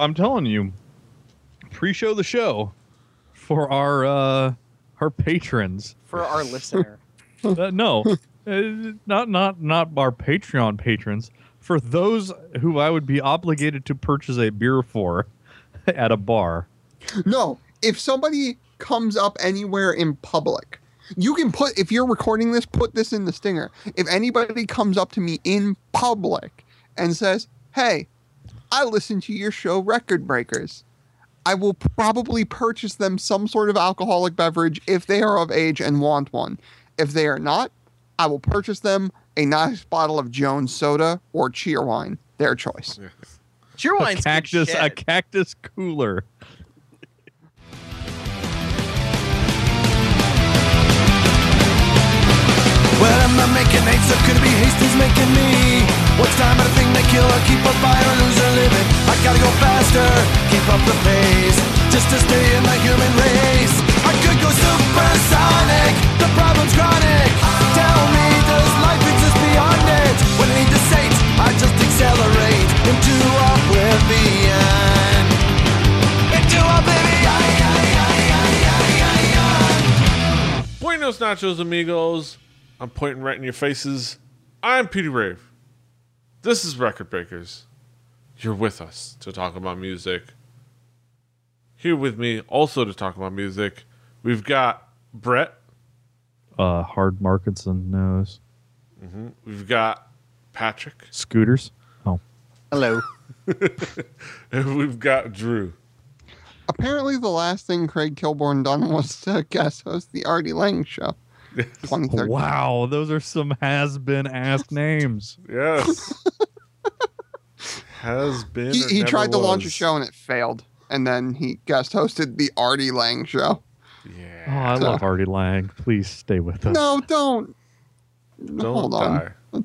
I'm telling you, pre-show the show for our uh our patrons. For our listener. Uh, no, uh, not not not our Patreon patrons. For those who I would be obligated to purchase a beer for at a bar. No, if somebody comes up anywhere in public, you can put if you're recording this, put this in the stinger. If anybody comes up to me in public and says, "Hey, I listen to your show Record Breakers." I will probably purchase them some sort of alcoholic beverage if they are of age and want one. If they are not, I will purchase them a nice bottle of Jones soda or Cheerwine, their choice. Cheerwine's a cactus, good a cactus cooler. I'm not making eight, so could it be Hastings making me? What's time at a thing they kill or keep a fire or lose a living? I gotta go faster, keep up the pace, just to stay in the human race. I could go supersonic, the problem's chronic. Tell me, does life exist beyond it? When I need to sate, I just accelerate into oblivion. Into oblivion. Buenos nachos, amigos. I'm pointing right in your faces. I'm Petey Rave. This is Record Breakers. You're with us to talk about music. Here with me, also to talk about music, we've got Brett. Uh, hard markets and nose We've got Patrick. scooters. Oh, Hello. And we've got Drew. Apparently, the last thing Craig Kilborn done was to guest host the Artie Lange show. 2013. wow, those are some has-been ass names. Yes. Has been. He, he never tried to launch a show and it failed. And then he guest hosted the Artie Lange show. Oh, Yeah. I love Artie Lange. Please stay with us. No, don't. Don't Hold on. die.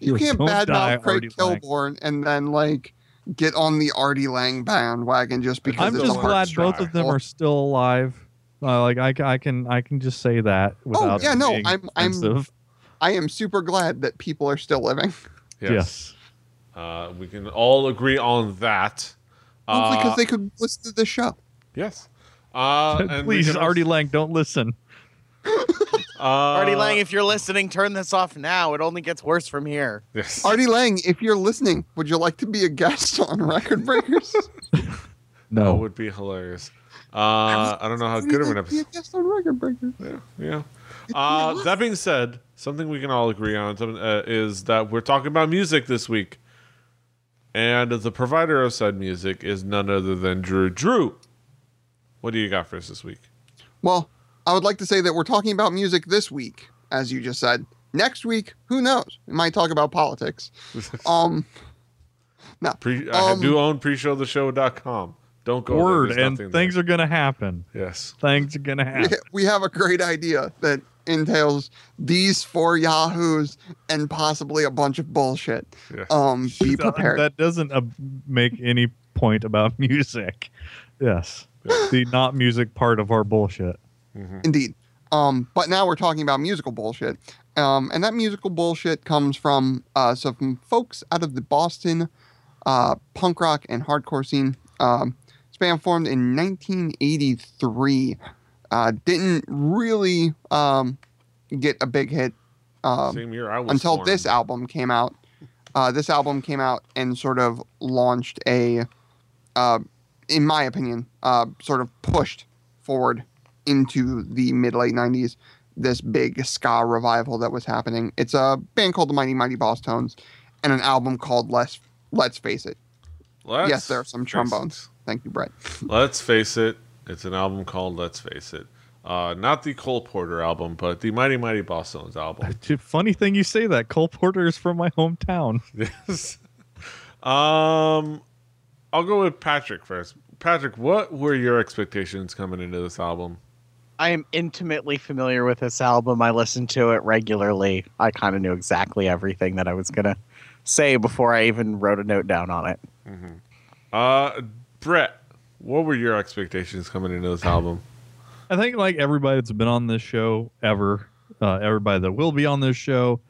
You can't badmouth Craig Artie Lange. Kilborn and then like get on the Artie Lange bandwagon just because I'm just glad both of them are still alive. Uh, like I, I can I can just say that without Oh, yeah, no, I'm- I'm- I am super glad that people are still living. Yes. yes. Uh, we can all agree on that. Hopefully, because Uh, they could listen to the show. Yes. Uh, and Please, Artie also- Lange, don't listen. Uh, Artie Lange, if you're listening, turn this off now. It only gets worse from here. Yes. Artie Lange, if you're listening, would you like to be a guest on Record Breakers? No. That would be hilarious. Uh, I don't know how good of an Be a episode. guest on Record Breakers. Yeah. yeah. Uh, that being said, something we can all agree on uh, is that we're talking about music this week. And the provider of said music is none other than Drew. Drew, what do you got for us this week? Well, I would like to say that we're talking about music this week, as you just said. Next week, who knows? We might talk about politics. Um, no. Pre- I Um, do own preshowtheshow.com. Don't go Word, there. And things there. are gonna happen. Yes. Things are gonna happen. we have a great idea that entails these four yahoos and possibly a bunch of bullshit. Yes. Um, be prepared. That doesn't uh, make any point about music. Yes, the not music part of our bullshit. Indeed. Um, but now we're talking about musical bullshit. Um, and that musical bullshit comes from uh, some folks out of the Boston uh, punk rock and hardcore scene. Um, this band formed in 1983. Uh, didn't really um, get a big hit um, Same year I was until formed. this album came out. Uh, this album came out and sort of launched a, uh, in my opinion, uh, sort of pushed forward into the mid late 90s this big ska revival that was happening. It's a band called the Mighty Mighty Bosstones and an album called Let's Let's Face It. Let's yes, there are some trombones. Thank you, Brett. Let's face it. It's an album called Let's Face It. Uh, not the Cole Porter album, but the Mighty Mighty Bosstones album. Funny thing you say that. Cole Porter is from my hometown. yes. Um, I'll go with Patrick first. Patrick, what were your expectations coming into this album? I am intimately familiar with this album. I listen to it regularly. I kind of knew exactly everything that I was going to say before I even wrote a note down on it. Uh, Brett, what were your expectations coming into this album? I think like everybody that's been on this show ever, uh, everybody that will be on this show,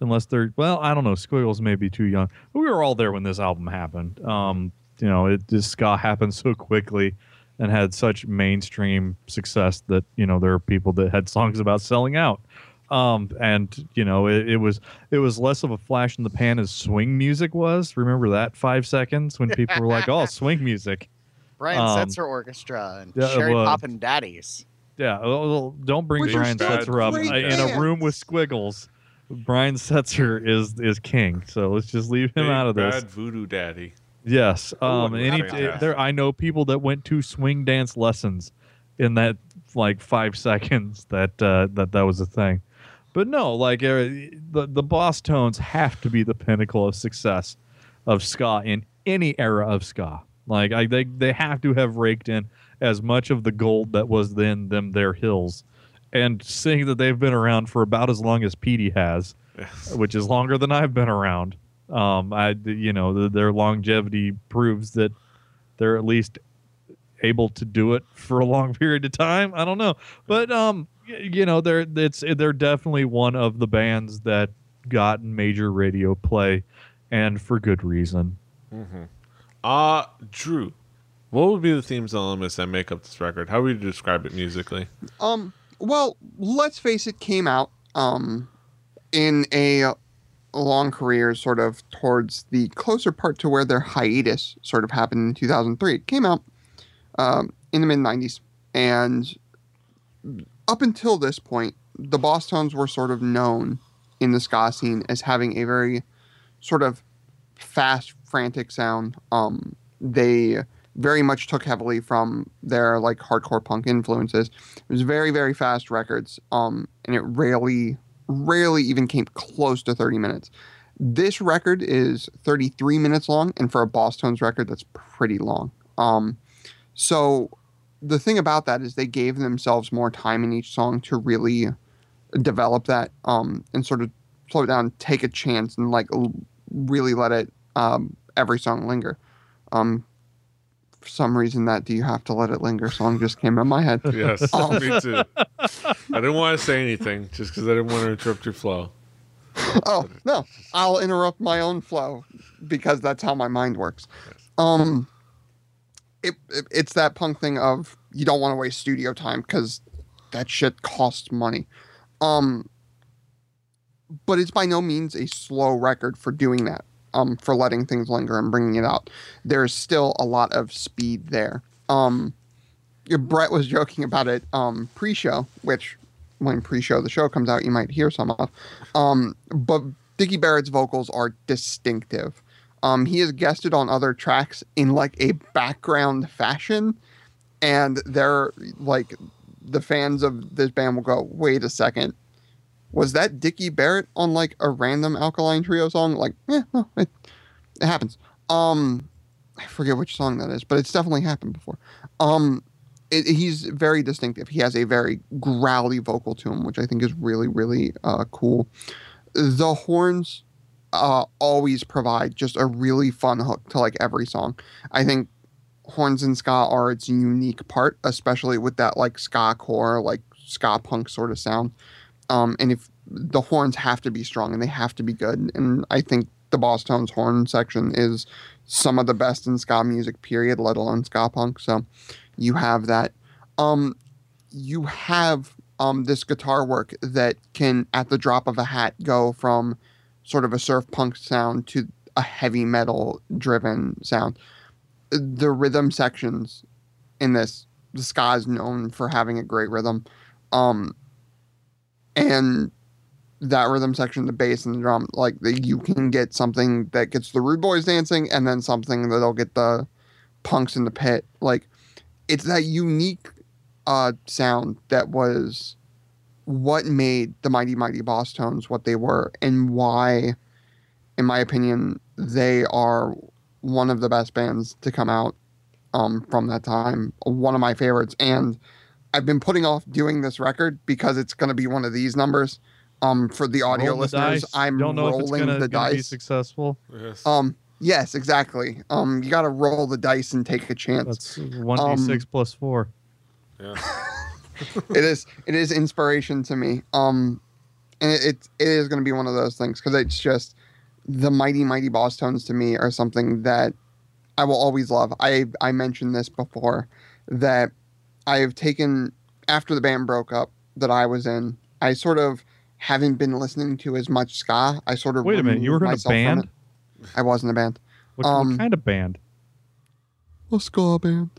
unless they're well, I don't know, Squiggles may be too young. But we were all there when this album happened. Um, you know, it just ska happened so quickly and had such mainstream success that you know there are people that had songs about selling out. Um, and you know, it, it was it was less of a flash in the pan as swing music was. Remember that five seconds when people were like, "Oh, swing music." Brian Um, Setzer Orchestra and yeah, Cherry well- Poppin' Daddies. Yeah, well, well, don't bring Which are Brian Setzer up great I- in a room with squiggles. Brian Setzer is is king, so let's just leave him Big out of this. Bad voodoo daddy. Yes. Um. and Any fantastic. there, I know people that went to swing dance lessons in that like five seconds that uh, that that was a thing. But no, like uh, the the Bosstones have to be the pinnacle of success of ska in any era of ska. Like I, they they have to have raked in as much of the gold that was then them their hills, and seeing that they've been around for about as long as Petey has, Yes. which is longer than I've been around. Um, I, you know, the, their longevity proves that they're at least able to do it for a long period of time. I don't know, but um, you know, they're it's they're definitely one of the bands that got major radio play, and for good reason. Uh, Drew, what would be the themes and elements that make up this record? How would you describe it musically? Um, well, let's face it, came out um in a long career, sort of towards the closer part to where their hiatus sort of happened in 2003. It came out um, in the mid 90s, and up until this point, the Bosstones were sort of known in the ska scene as having a very sort of fast, frantic sound. Um, they very much took heavily from their like hardcore punk influences. It was very, very fast records. Um, and it rarely, rarely even came close to 30 minutes. This record is 33 minutes long, and for a Bosstones record, that's pretty long. Um, so the thing about that is they gave themselves more time in each song to really develop that um, and sort of slow it down, take a chance, and like l- really let it um, every song linger. Um, for some reason, that "Do You Have to Let It Linger" song just came in my head. Yes, Oh. me too. I didn't want to say anything just because I didn't want to interrupt your flow. oh no i'll interrupt my own flow because that's how my mind works um it, it- it's that punk thing of you don't want to waste studio time because that shit costs money. Um but it's by no means a slow record for doing that um for letting things linger and bringing it out. There's still a lot of speed there. Um brett was joking about it um pre-show which when pre-show the show comes out you might hear some of. Um, but Dickie Barrett's vocals are distinctive. Um, he has guested on other tracks in like a background fashion, and they're like the fans of this band will go, "Wait a second, was that Dickie Barrett on like a random Alkaline Trio song?" Like, yeah, no, it, it happens. Um, I forget which song that is, but it's definitely happened before. Um, it, he's very distinctive. He has a very growly vocal to him, which I think is really, really uh, cool. The horns uh, always provide just a really fun hook to like every song. I think horns and ska are its unique part, especially with that like ska core, like ska punk sort of sound. Um, and if the horns have to be strong and they have to be good, and I think the Bosstones horn section is some of the best in ska music, period, let alone ska punk. So you have that. Um, you have um, this guitar work that can, at the drop of a hat, go from sort of a surf punk sound to a heavy metal driven sound. The rhythm sections in this, the ska is known for having a great rhythm. Um, and that rhythm section, the bass and the drum, like the, you can get something that gets the rude boys dancing, and then something that'll get the punks in the pit. Like it's that unique uh, sound that was what made the Mighty Mighty Bosstones what they were, and why, in my opinion, they are one of the best bands to come out um, from that time. One of my favorites, and I've been putting off doing this record because it's going to be one of these numbers. Um, for the audio Roll the listeners, dice. I'm don't know if it's rolling gonna, the gonna be dice. successful. Yes. Um, yes, exactly. Um, you got to roll the dice and take a chance. That's one d six Um, plus four. yeah. it is it is inspiration to me um and it, it, it is going to be one of those things because it's just the mighty mighty bosstones to me are something that I will always love. I I mentioned this before that I have taken after the band broke up that I was in. I sort of haven't been listening to as much ska. I sort of Wait a minute, you were in a band? I was in a band. What, Um, what kind of band? A ska band.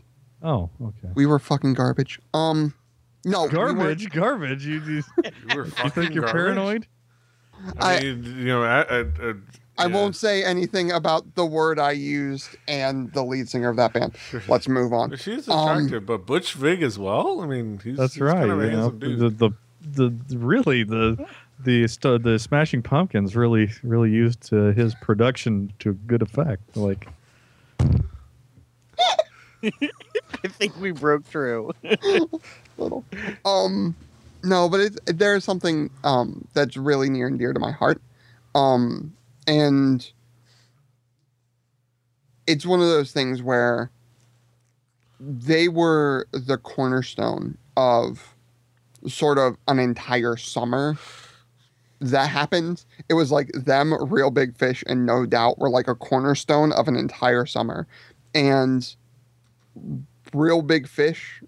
Oh, okay. We were fucking garbage. Um, no, we Garbage, garbage. You, you, You, were you think you're garbage? paranoid? I, I- mean, you know, I, I, I, I yeah. won't say anything about the word I used and the lead singer of that band. Let's move on. She's Um, attractive, but Butch Vig as well. I mean, he's That's he's right. Kind of you know, dude. the, the the really the the st- the Smashing Pumpkins really really used uh, his production to good effect. Like I think we broke through. Um, no, but it's there's something um that's really near and dear to my heart. Um, and it's one of those things where they were the cornerstone of sort of an entire summer that happened. It was like them, Reel Big Fish, and No Doubt were like a cornerstone of an entire summer. And Reel Big Fish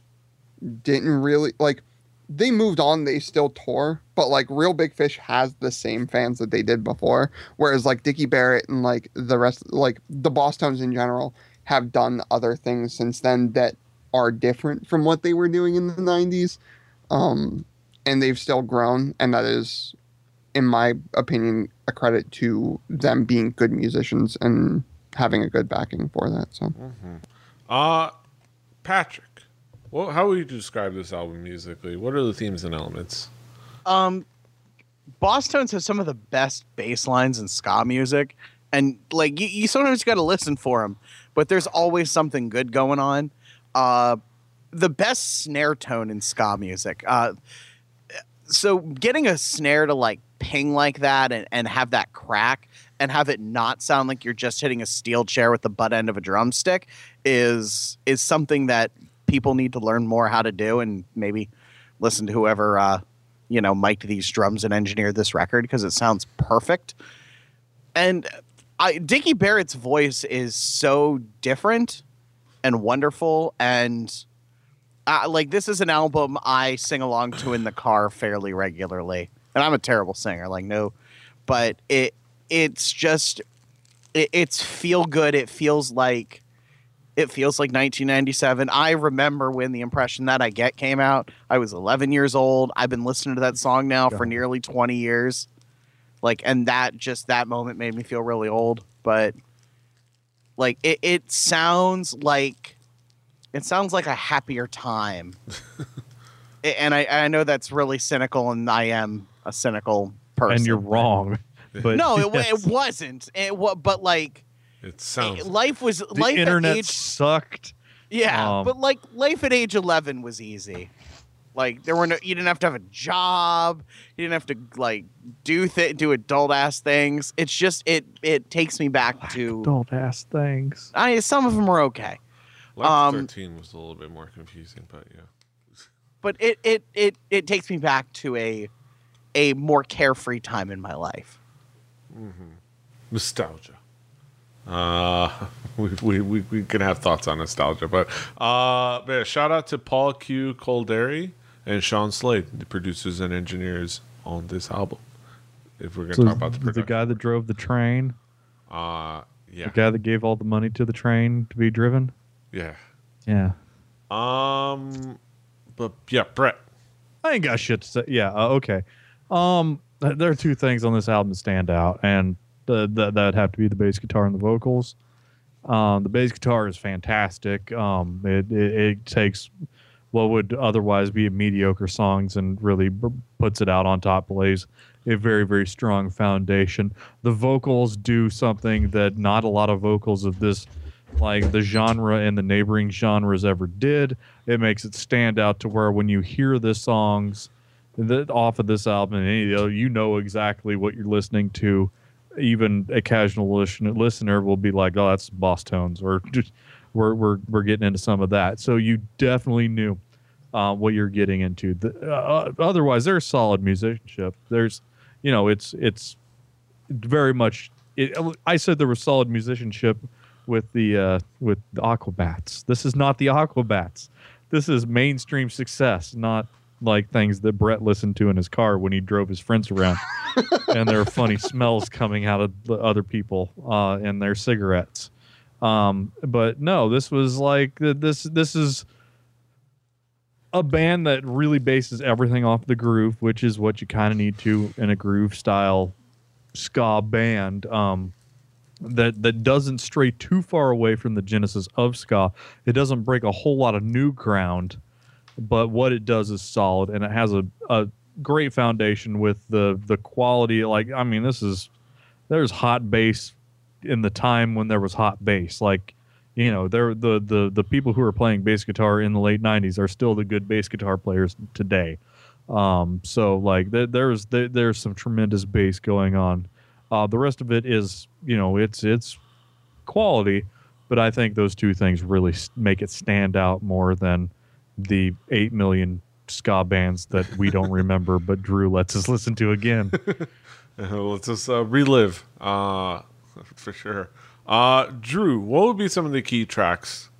didn't really like they moved on they still tour but like reel big fish has the same fans that they did before whereas like dickie barrett and like the rest like the bosstones in general have done other things since then that are different from what they were doing in the 90s um and they've still grown and that is in my opinion a credit to them being good musicians and having a good backing for that so. Uh, Patrick, well, how would you describe this album musically? What are the themes and elements? Um, Bosstones has some of the best bass lines in ska music, and like you, you sometimes got to listen for them, but there's always something good going on. Uh, the best snare tone in ska music. Uh, so getting a snare to like ping like that and, and have that crack and have it not sound like you're just hitting a steel chair with the butt end of a drumstick is is something that people need to learn more how to do and maybe listen to whoever uh, you know mic'd these drums and engineered this record because it sounds perfect. And I Dickie Barrett's voice is so different and wonderful and uh, like this is an album I sing along to in the car fairly regularly. And I'm a terrible singer, like no, but it it's just it, it's feel good. It feels like it feels like 1997. I remember when the impression that I get came out. I was 11 years old. I've been listening to that song now for nearly 20 years. Like, and that just that moment made me feel really old. But like, it, it sounds like it sounds like a happier time. And I, I know that's really cynical, and I am a cynical person. and you're wrong. But No, it, yes, it wasn't. It but like It sounds. life was the life internet at age sucked. yeah, Um, but like life at age 11 was easy. Like there were no you didn't have to have a job, you didn't have to like do th- do adult ass things. It's just it it takes me back to Adult ass things. I some of them are okay. Life um, 13 was a little bit more confusing, but yeah. But it it it it takes me back to a a more carefree time in my life. Mm-hmm. Nostalgia. Uh, we, we, we, we can have thoughts on nostalgia, but uh, but yeah, shout out to Paul Q. Kolderie and Sean Slade, the producers and engineers on this album. If we're gonna So talk about the the, guy that drove the train, uh, yeah, the guy that gave all the money to the train to be driven. yeah. Yeah, Um, but yeah, Brett. I ain't got shit to say. Yeah, uh, okay. Um, there are two things on this album that stand out, and the, the, that'd have to be the bass guitar and the vocals. Um, the bass guitar is fantastic. Um, it, it, it takes what would otherwise be mediocre songs and really b- puts it out on top, lays a very, very strong foundation. The vocals do something that not a lot of vocals of this, like the genre and the neighboring genres, ever did. It makes it stand out to where when you hear the songs that off of this album, and any you know exactly what you're listening to. Even a casual listener, will be like, "Oh, that's Bosstones," or just we're we're we're getting into some of that. So you definitely knew uh, what you're getting into. The, uh, otherwise, there's solid musicianship. There's, you know, it's it's very much. It, I said there was solid musicianship with the uh, with the Aquabats. This is not the Aquabats. This is mainstream success, not like things that Brett listened to in his car when he drove his friends around, and there are funny smells coming out of the other people uh, and their cigarettes. Um, but no, this was like this. This is a band that really bases everything off the groove, which is what you kind of need to in a groove style ska band. Um, that that doesn't stray too far away from the genesis of ska. It doesn't break a whole lot of new ground, but what it does is solid, and it has a, a great foundation with the the quality. Like I mean, this is there's hot bass in the time when there was hot bass. Like you know, there the the the people who are playing bass guitar in the late '90s are still the good bass guitar players today. Um, so like there, there's there, there's some tremendous bass going on. Uh, the rest of it is you know it's it's quality, but I think those two things really make it stand out more than the eight million ska bands that we don't remember, but Drew lets us listen to again. Uh, Let's just uh, relive, uh, for sure. Uh, Drew, what would be some of the key tracks?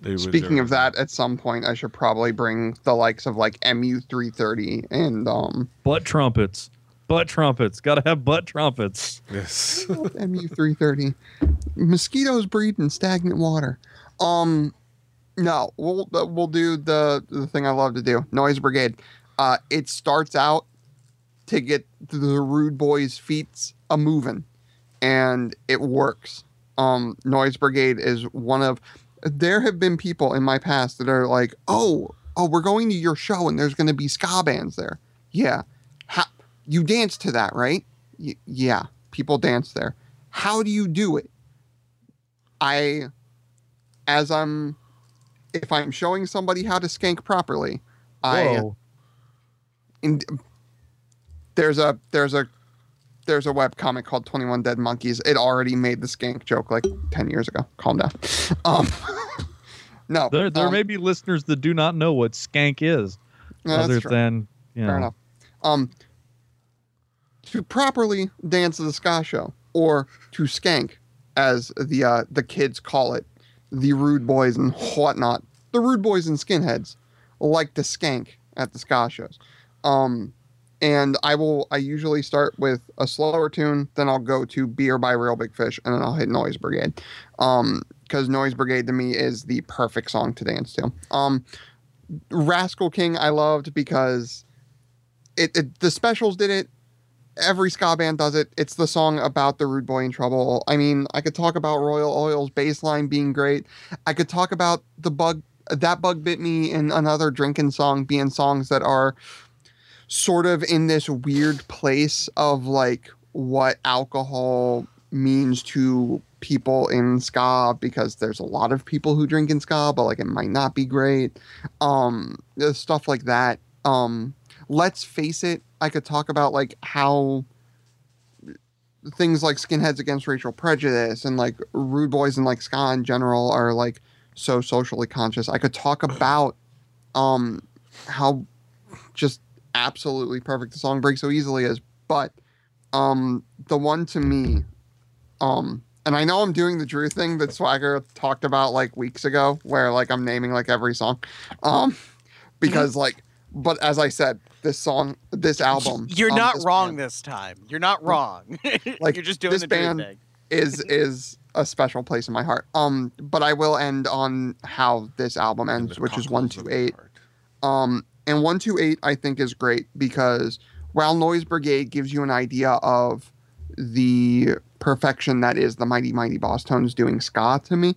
that you would Speaking of that, at some point I should probably bring the likes of like MU330 and um butt trumpets, butt trumpets, gotta have butt trumpets. yes, MU330. Mosquitoes breed in stagnant water. Um, no, we'll uh, we'll do the the thing I love to do. Noise Brigade. Uh, it starts out to get the rude boys' feet a moving, and it works. Um, Noise Brigade is one of. There have been people in my past that are like, oh, oh, we're going to your show and there's going to be ska bands there. Yeah, how you dance to that, right? Y- yeah, people dance there. How do you do it? I, as I'm, if I'm showing somebody how to skank properly, I, in, there's a there's a there's a web comic called 21 Dead Monkeys. It already made the skank joke like 10 years ago. Calm down. Um, no, There, there um, may be listeners that do not know what skank is, no, other than you Fair know. enough. Um, to properly dance the ska show, or to skank, as the uh, the kids call it, the rude boys and whatnot, the rude boys and skinheads like to skank at the ska shows. Um, and I will. I usually start with a slower tune, then I'll go to "Beer" by Reel Big Fish, and then I'll hit "Noise Brigade," um, because "Noise Brigade" to me is the perfect song to dance to. Um, Rascal King I loved because it, it the specials did it. Every ska band does it. It's the song about the rude boy in trouble. I mean, I could talk about Royal Oil's bass line being great. I could talk about the bug that bug bit me and another drinking song being songs that are sort of in this weird place of like what alcohol means to people in ska because there's a lot of people who drink in ska but like it might not be great. Um stuff like that. Um let's face it i could talk about like how things like skinheads against racial prejudice and like rude boys and like ska in general are like so socially conscious i could talk about um how just absolutely perfect the song breaks so easily is but um the one to me um and I know I'm doing the Drew thing that Swagger talked about like weeks ago, where like I'm naming like every song, um, because like, but as I said, this song, this album, You're um, not this wrong band this time. You're not wrong. Like, You're just doing this the Drew band- thing. is is a special place in my heart. Um, but I will end on how this album ends, which is one two eight. Um, and 128 I think is great because while Noise Brigade gives you an idea of the perfection that is the Mighty Mighty Bosstones doing ska to me,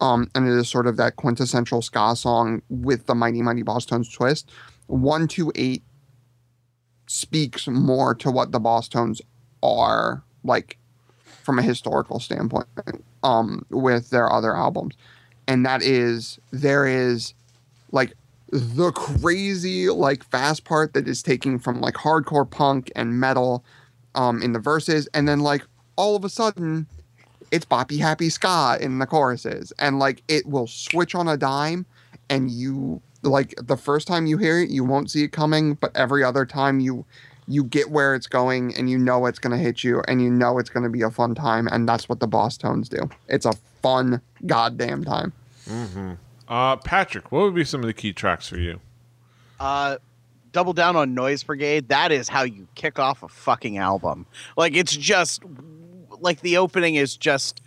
um, and it is sort of that quintessential ska song with the Mighty Mighty Bosstones twist. 128 speaks more to what the Bosstones are like from a historical standpoint um, with their other albums. And that is, there is like the crazy like fast part that is taking from like hardcore punk and metal um in the verses. And then like all of a sudden it's boppy happy ska in the choruses. And like it will switch on a dime. And you like the first time you hear it you won't see it coming. But every other time you you get where it's going and you know it's going to hit you and you know it's going to be a fun time and that's what the bosstones do it's a fun goddamn time Uh, Patrick, what would be some of the key tracks for you? uh, double down on Noise Brigade. That is how you kick off a fucking album. Like it's just like the opening is just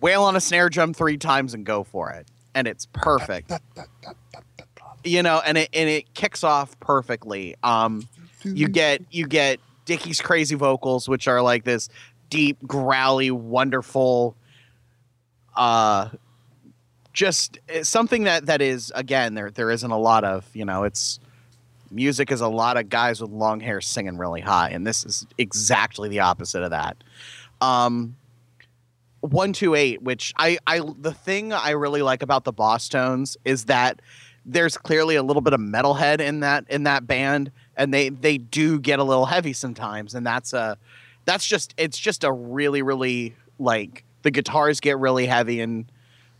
wail on a snare drum three times and go for it, and it's perfect. You know, and it and it kicks off perfectly. Um, you get you get Dickie's crazy vocals, which are like this deep, growly, wonderful. Uh, just something that that is again there there isn't a lot of you know it's music is a lot of guys with long hair singing really high and this is exactly the opposite of that um 128 which i i the thing i really like about the bosstones is that there's clearly a little bit of metalhead in that in that band and they they do get a little heavy sometimes and that's a that's just it's just a really really like the guitars get really heavy and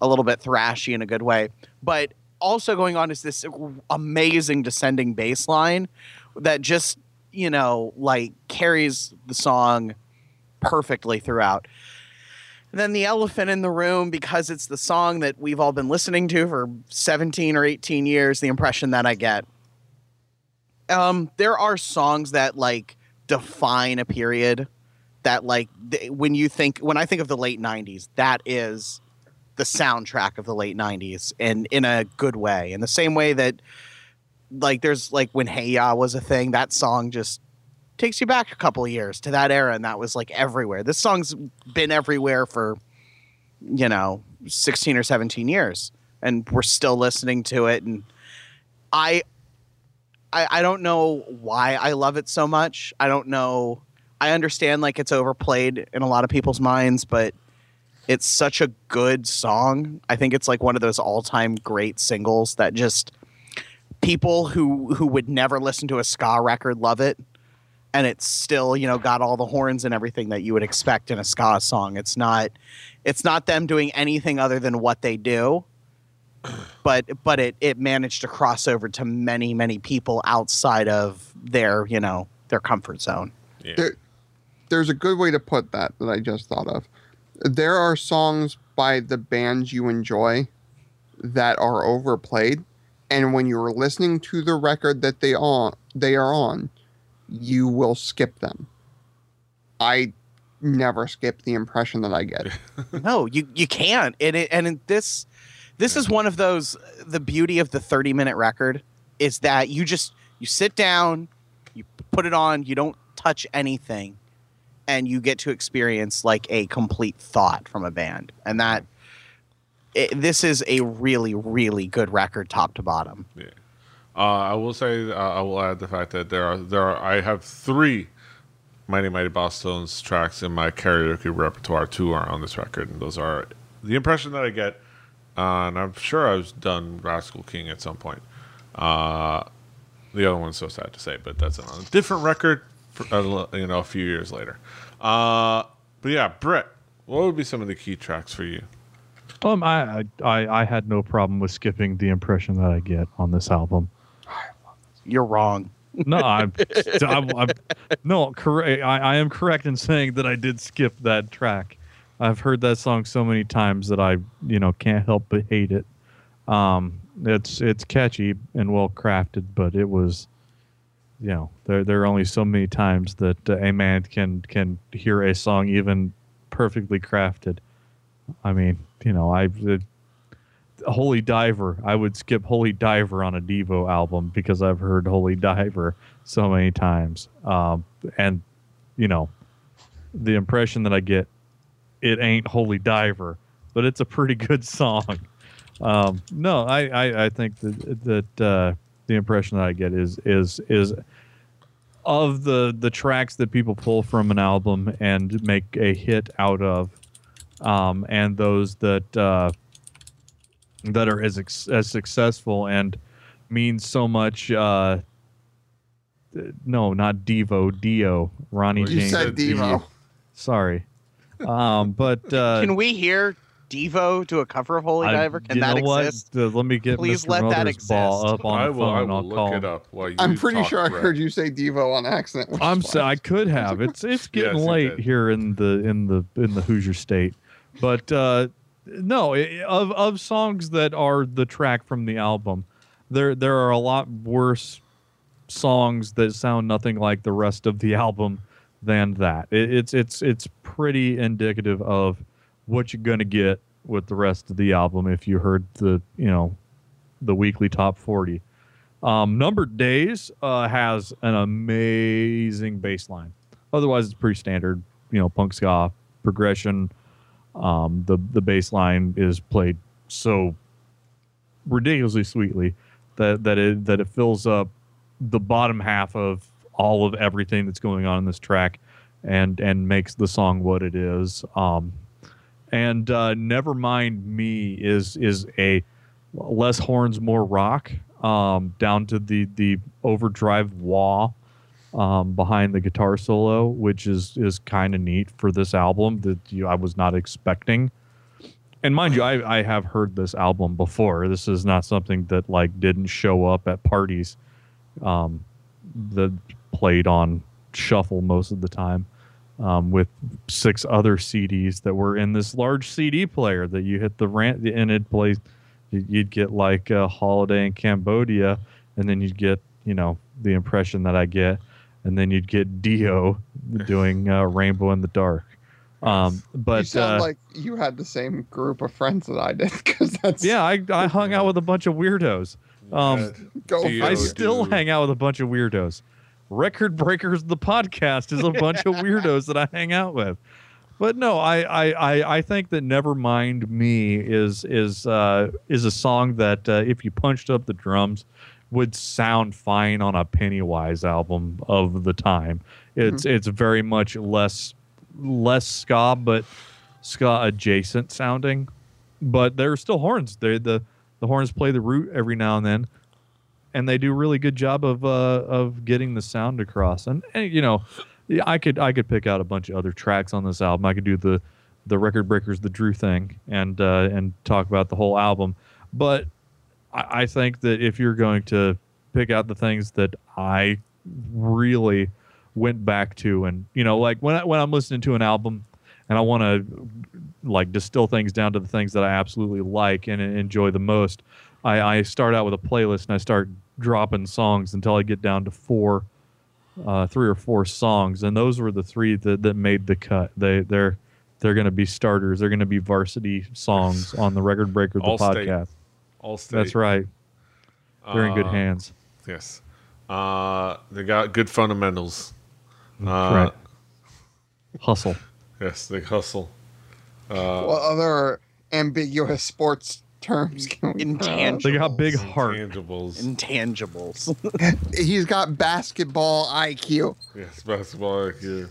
a little bit thrashy in a good way. But also going on is this amazing descending bass line that just, you know, like carries the song perfectly throughout. And then the elephant in the room, because it's the song that we've all been listening to for 17 or 18 years, the impression that I get. Um, there are songs that like define a period that like th- when you think when I think of the late 90s, that is the soundtrack of the late 90s and in a good way. In the same way that like there's like when hey ya was a thing that song just takes you back a couple of years to that era and that was like everywhere. This song's been everywhere for you know 16 or 17 years and we're still listening to it and i i, I don't know why i love it so much i don't know i understand like it's overplayed in a lot of people's minds but it's such a good song. I think it's like one of those all-time great singles that just people who who would never listen to a ska record love it. And it's still, you know, got all the horns and everything that you would expect in a ska song. It's not it's not them doing anything other than what they do. But but it it managed to cross over to many, many people outside of their, you know, their comfort zone. Yeah. There- there's a good way to put that that I just thought of. There are songs by the bands you enjoy that are overplayed, and when you're listening to the record that they on they are on, you will skip them. I never skip the impression that I get. no, you you can't. And it, and it, this this is one of those. The beauty of the thirty minute record is that you just you sit down, you put it on, you don't touch anything, and you get to experience like a complete thought from a band, and that. It, this is a really, really good record, top to bottom. Yeah. Uh, I will say, uh, I will add the fact that there are there are I have three Mighty Mighty Bosstones tracks in my karaoke repertoire. Two are on this record, and those are the impression that I get. Uh, and I'm sure I've done Rascal King at some point. Uh, the other one's so sad to say, but that's on a different record. For, uh, you know, a few years later. Uh, but yeah, Brett, what would be some of the key tracks for you? Um, I, I I had no problem with skipping the impression that I get on this album. You're wrong. No, I'm, I'm, I'm no correct. I, I am correct in saying that I did skip that track. I've heard that song so many times that I you know can't help but hate it. Um, it's it's catchy and well crafted, but it was, you know, there there are only so many times that uh, a man can can hear a song even perfectly crafted. I mean, you know, I. Uh, Holy Diver, I would skip Holy Diver on a Devo album because I've heard Holy Diver so many times. Um, and, you know, the impression that I get, it ain't Holy Diver, but it's a pretty good song. Um, no, I, I, I think that, that uh, the impression that I get is is is of the the tracks that people pull from an album and make a hit out of, um, and those that uh, that are as as successful and mean so much. Uh, no, not Devo, Dio, Ronnie You You James. said Devo. Sorry, um, but uh, Can we hear Devo do a cover of Holy I- Diver? Can you that know what? exist? Uh, let me get Please Mr. let that Mother's ball exist. up on I the will. phone. I and will I'll look call it him. up while you. I'm pretty talk, sure I heard you say Devo on accident. I'm so. I could have. It's it's getting Yes, late did. here in the in the in the Hoosier state, but uh, no, i of of songs that are the track from the album, there there are a lot worse songs that sound nothing like the rest of the album than that. It, it's it's it's pretty indicative of what you're gonna get with the rest of the album if you heard the you know the weekly top forty. Um, Numbered Days uh, has an amazing bass line. Otherwise, it's pretty standard, you know, punk ska progression. Um, the the bass line is played so ridiculously sweetly that that it that it fills up the bottom half of all of everything that's going on in this track and and makes the song what it is. Um, and uh, Nevermind Me is is a less horns, more rock, um, down to the the overdrive wah um, behind the guitar solo, which is is kind of neat for this album that you, I was not expecting. And mind you, I, I have heard this album before. This is not something that like didn't show up at parties um, that played on shuffle most of the time um, with six other CDs that were in this large CD player that you hit the rant and it plays. You'd get like a holiday in Cambodia, and then you'd get you know the impression that I get, and then you'd get Dio doing uh, Rainbow in the Dark. Um, but you sound uh, like you had the same group of friends that I did because that's yeah, I, I hung out with a bunch of weirdos. Um, go. I still hang out with a bunch of weirdos. Record Breakers, the podcast, is a bunch of weirdos that I hang out with. But no, I I, I, I think that "Never Mind Me is is uh, is a song that uh, if you punched up the drums would sound fine on a Pennywise album of the time. It's it's very much less less ska, but ska adjacent sounding. But there are still horns. They the the horns play the root every now and then and they do a really good job of uh, of getting the sound across. And, and you know, I could I could pick out a bunch of other tracks on this album. I could do the the record breakers, the Drew thing, and uh, and talk about the whole album. But I, I think that if you're going to pick out the things that I really went back to, and you know, like when I, when I'm listening to an album and I want to like distill things down to the things that I absolutely like and enjoy the most. I, I start out with a playlist and I start dropping songs until I get down to four, uh, three or four songs, and those were the three that, that made the cut. They they're they're going to be starters. They're going to be varsity songs on the Record Breaker the All state. podcast. All state. That's right. They're in good Uh, hands. Yes. Uh, they got good fundamentals. Uh, right. Hustle. Yes, they hustle. Uh What other ambiguous sports terms can we Intangible. They got big heart. Intangibles. Intangibles. He's got basketball IQ. yes, basketball IQ.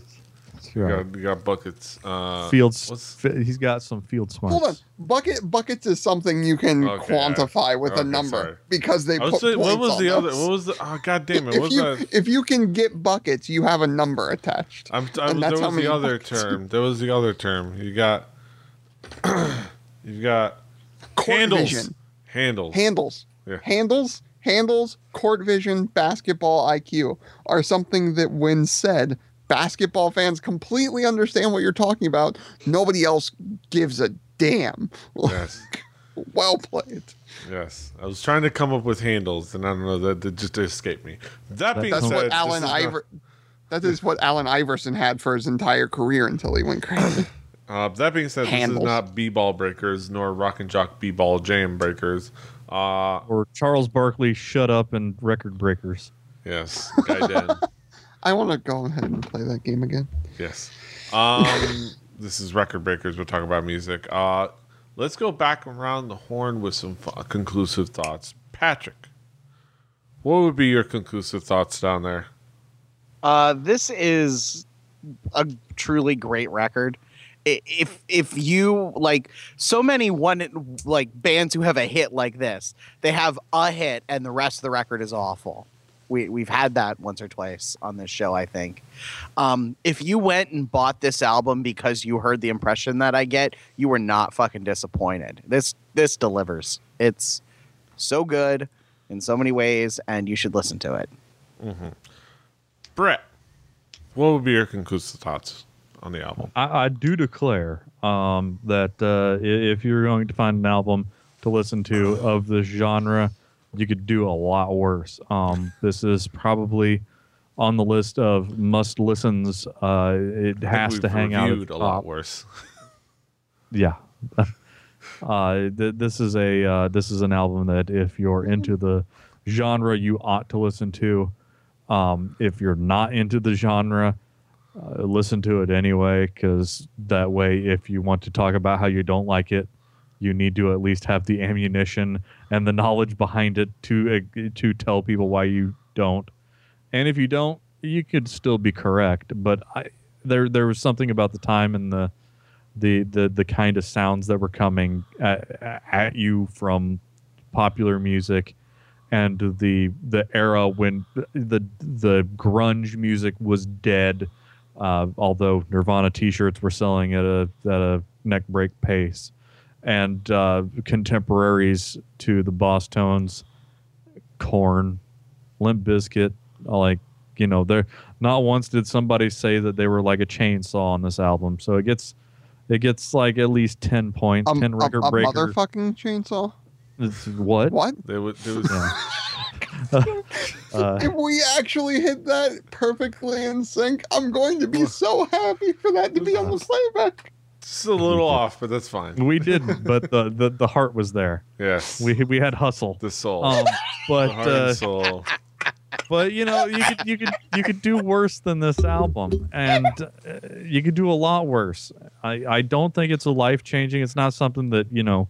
That's You right. got, you got buckets. Uh, Fields. what's- he's got some field smarts. Hold on, bucket buckets is something you can Okay, quantify with okay, a number sorry. because they put saying, what was on the other? What was the? Oh, God damn it! What if was you that? if you can get buckets, you have a number attached. I'm, I and was, that's there how was many the other buckets you- term. There was the other term. You got. you've got Court handles. vision, Handles. handles, Yeah. handles, handles, court vision, basketball IQ are something that when said, basketball fans completely understand what you're talking about. Nobody else gives a damn. Yes. well played. Yes. I was trying to come up with handles, and I don't know that, that just escaped me. That being That's said, what Allen is not- That is what Allen Iverson had for his entire career until he went crazy. Uh, that being said, Handles. this is not b-ball breakers nor rock and jock b-ball jam breakers. Uh, Or Charles Barkley, shut up and record breakers. yes, guy den. I want to go ahead and play that game again. Yes. Um, this is record breakers. We'll talk about music. Uh, let's go back around the horn with some f- conclusive thoughts. Patrick, what would be your conclusive thoughts down there? Uh, this is a truly great record. If if you like so many one like bands who have a hit like this, they have a hit and the rest of the record is awful. We we've had that once or twice on this show, I think. Um, if you went and bought this album because you heard the impression that I get, you were not fucking disappointed. This this delivers. It's so good in so many ways, and you should listen to it. Brett, what would be your conclusive thoughts on the album? I, I do declare um, that uh, if you're going to find an album to listen to of this genre, you could do a lot worse. Um, this is probably on the list of must listens. Uh, it has to hang out at a lot worse. Yeah. uh, th- this is a uh, this is an album that if you're into the genre, you ought to listen to. Um, if you're not into the genre, uh, listen to it anyway, because that way, if you want to talk about how you don't like it, you need to at least have the ammunition and the knowledge behind it to uh, to tell people why you don't. And if you don't, you could still be correct. But I, there there was something about the time and the the the the kind of sounds that were coming at, at you from popular music and the the era when the the grunge music was dead uh, although Nirvana t-shirts were selling at a at a neck break pace. And uh, contemporaries to the Boss Tones Korn Limp Bizkit like you know there not once did somebody say that they were like a chainsaw on this album. So it gets it gets like at least 10 points Um, 10 a, record a breakers. motherfucking chainsaw. It's- what? What? There was, there was uh, If we actually hit that perfectly in sync, I'm going to be so happy for that to be on the playback. just a little off, but that's fine. we didn't but the, the the heart was there. Yes, we we had hustle. The soul, um but the heart uh, and soul. but you know you could you could you could do worse than this album and uh, you could do a lot worse. I i don't think it's a life changing it's not something that you know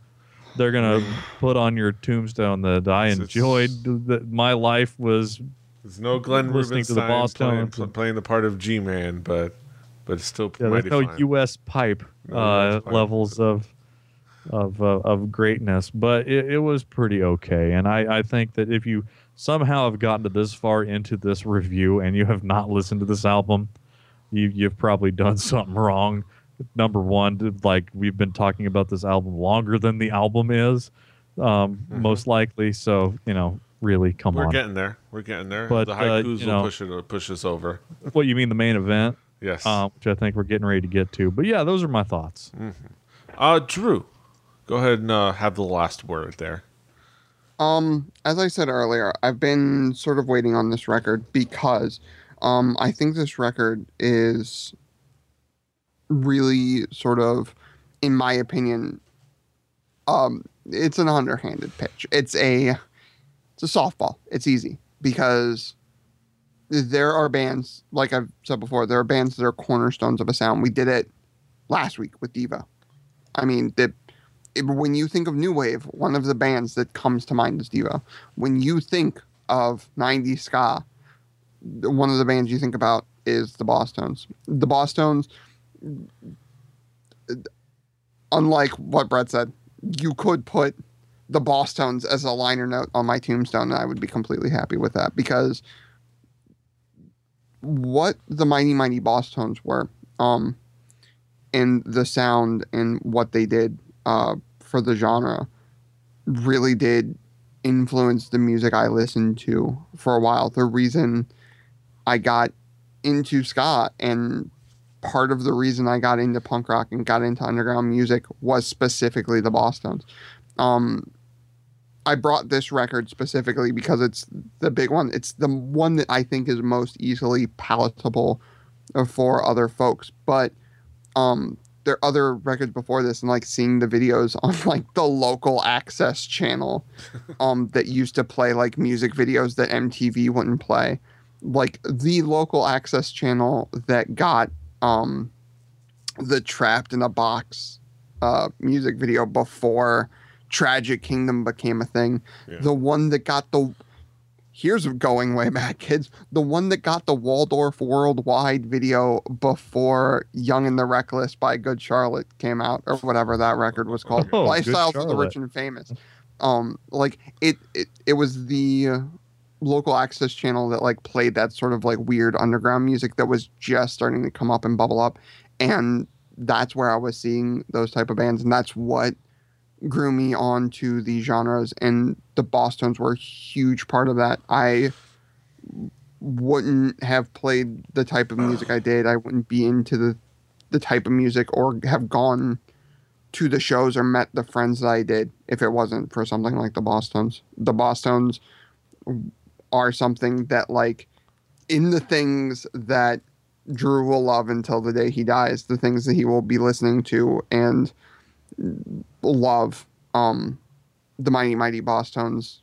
they're gonna put on your tombstone that i enjoyed that my life was There's no Glenn Listening to the Rubenstein Boss playing, pl- playing the part of G-Man, but but it's still yeah, mighty there's no fine. us pipe No uh, US pipe. levels of of uh, of greatness but it, it was pretty okay and i i think that if you somehow have gotten to this far into this review and you have not listened to this album you you've probably done something wrong number one like we've been talking about this album longer than the album is um most likely so you know really come Mm-hmm. We're on getting there. We're getting there. But, the uh, haikus you will know- push it push us over. what you mean the main event Yes. um, which i think we're getting ready to get to but yeah those are my thoughts uh, Drew, go ahead and uh, have the last word there. Um, as I said earlier, I've been sort of waiting on this record because um, I think this record is really sort of, in my opinion, um, it's an underhanded pitch. It's a it's a softball. It's easy because there are bands like I've said before. There are bands that are cornerstones of a sound. We did it last week with Devo. I mean, the it- when you think of new wave, one of the bands that comes to mind is Devo. When you think of 90s ska, one of the bands you think about is the Bosstones. The Bosstones, unlike what Brett said, you could put the Bosstones as a liner note on my tombstone, and I would be completely happy with that because what the Mighty Mighty Bosstones were, um, and the sound and what they did uh, for the genre really did influence the music I listened to for a while. The reason I got into ska and part of the reason I got into punk rock and got into underground music was specifically the Bosstones. Um, I brought this record specifically because it's the big one. It's the one that I think is most easily palatable for other folks. But um, there are other records before this, and like seeing the videos on like the local access channel, um, that used to play like music videos that MTV wouldn't play, like the local access channel that got um, the Trapped in a Box, uh, music video before Tragic Kingdom became a thing. Yeah. The one that got the here's going way back, kids. The one that got the Waldorf Worldwide video before Young and the Reckless by Good Charlotte came out, or whatever that record was called. Oh, of the Rich and Famous. Um, like it, it, it was the local access channel that like played that sort of like weird underground music that was just starting to come up and bubble up and that's where I was seeing those type of bands and that's what grew me on to these genres and the bosstones were a huge part of that. I wouldn't have played the type of music I did. I wouldn't be into the the type of music or have gone to the shows or met the friends that I did if it wasn't for something like the bosstones The Bosstones are something that like in the things that Drew will love until the day he dies, the things that he will be listening to and love. Um, the Mighty Mighty Bosstones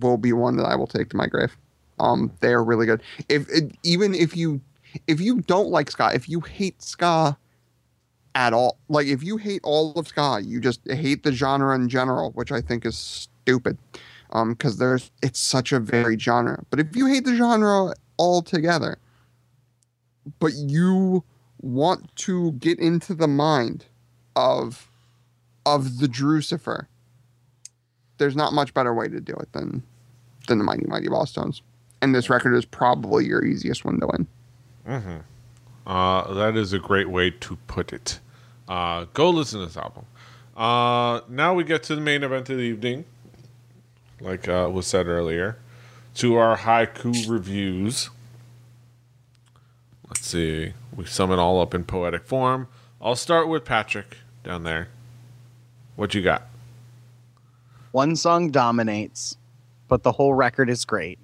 will be one that I will take to my grave. Um, they are really good. If it, even if you if you don't like ska, if you hate ska at all, like if you hate all of ska, you just hate the genre in general, which I think is stupid. Um, because there's it's such a varied genre. But if you hate the genre altogether, but you want to get into the mind of of the Drucifer, there's not much better way to do it than than the Mighty Mighty Bosstones. And this record is probably your easiest one to win. Uh, that is a great way to put it. Uh, go listen to this album. Uh, now we get to the main event of the evening, like uh, was said earlier, to our haiku reviews. Let's see. We sum it all up in poetic form. I'll start with Patrick down there. What you got? One song dominates, but the whole record is great.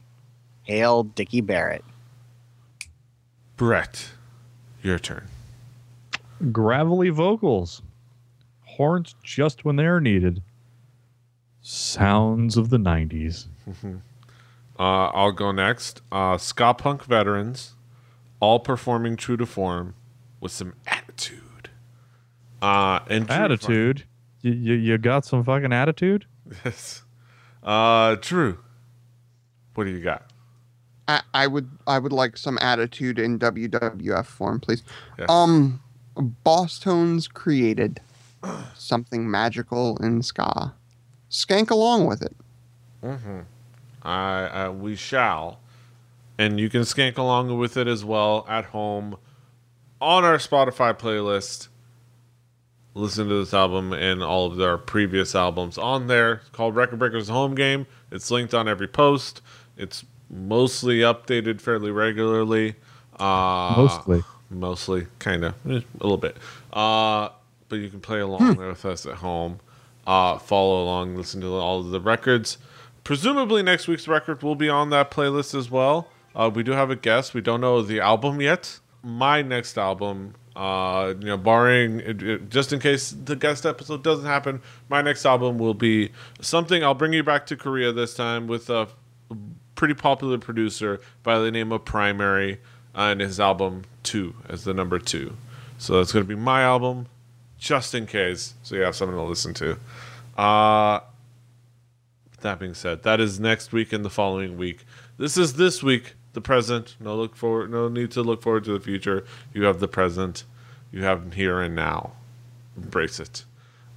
Hail Dickie Barrett. Brett, your turn. Gravelly vocals. Horns just when they're needed. Sounds of the 90s. Uh, I'll go next. Uh, ska punk veterans, all performing true to form with some attitude. Uh, and Attitude. You, you, you got some fucking attitude? Yes. Uh, Drew, what do you got? I, I would I would like some attitude in WWF form, please. Yes. Um, Bosstones created something magical in ska. Skank along with it. I uh, we shall, and you can skank along with it as well at home on our Spotify playlist. Listen to this album and all of our previous albums on there. It's called Record Breakers Home Game. It's linked on every post. It's mostly updated fairly regularly. Uh, Mostly. mostly, kind of, a little bit. Uh, but you can play along with us at home. Uh, follow along, listen to all of the records. Presumably, next week's record will be on that playlist as well. Uh, we do have a guest. We don't know the album yet. My next album, uh, you know, barring it- it- just in case the guest episode doesn't happen, my next album will be something. I'll bring you back to Korea this time with a pretty popular producer by the name of Primary uh, and his album Two as the number two. So that's going to be my album, just in case, so you have something to listen to. Uh, that being said, that is next week and the following week. This is this week, the present. No look forward. No need to look forward to the future. You have the present. You have here and now. Embrace it.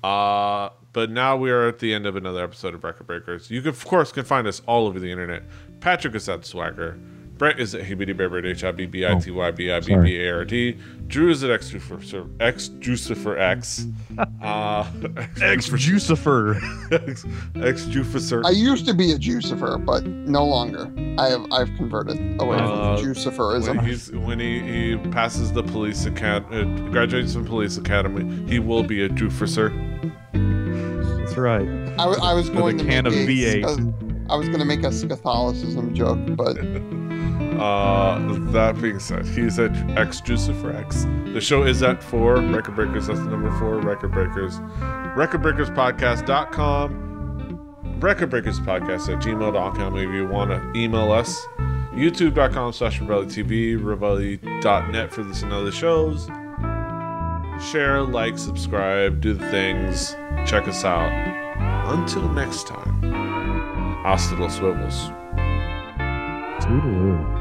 Uh, but now we are at the end of another episode of Record Breakers. You can, of course, can find us all over the internet. Patrick is at Swagger. Brett is at Hibbity Berbert, H I B B I T Y B I B B A R D. Drew is at X Jucifer X Jucifer X. Uh, X Jucifer. X X Jucifer. I used to be a Jucifer, but no longer. I have I've converted away Uh, from Juciferism. when he's when he, he passes the police acad uh, graduates from police academy, he will be a Jucifer. That's right. I, w- I was going to can make of a V8. sca- I was going to make a Catholicism joke, but Uh, that being said, he's at X Jucifer X. The show is at four Record Breakers. That's the number four Record Breakers. RecordBreakersPodcast.com. Record Breakers Podcast at gmail.com if you want to email us. YouTube.com slash Rebelli TV. For this and other shows. Share, like, subscribe, do the things. Check us out. Until next time, hasta. Toodaloo.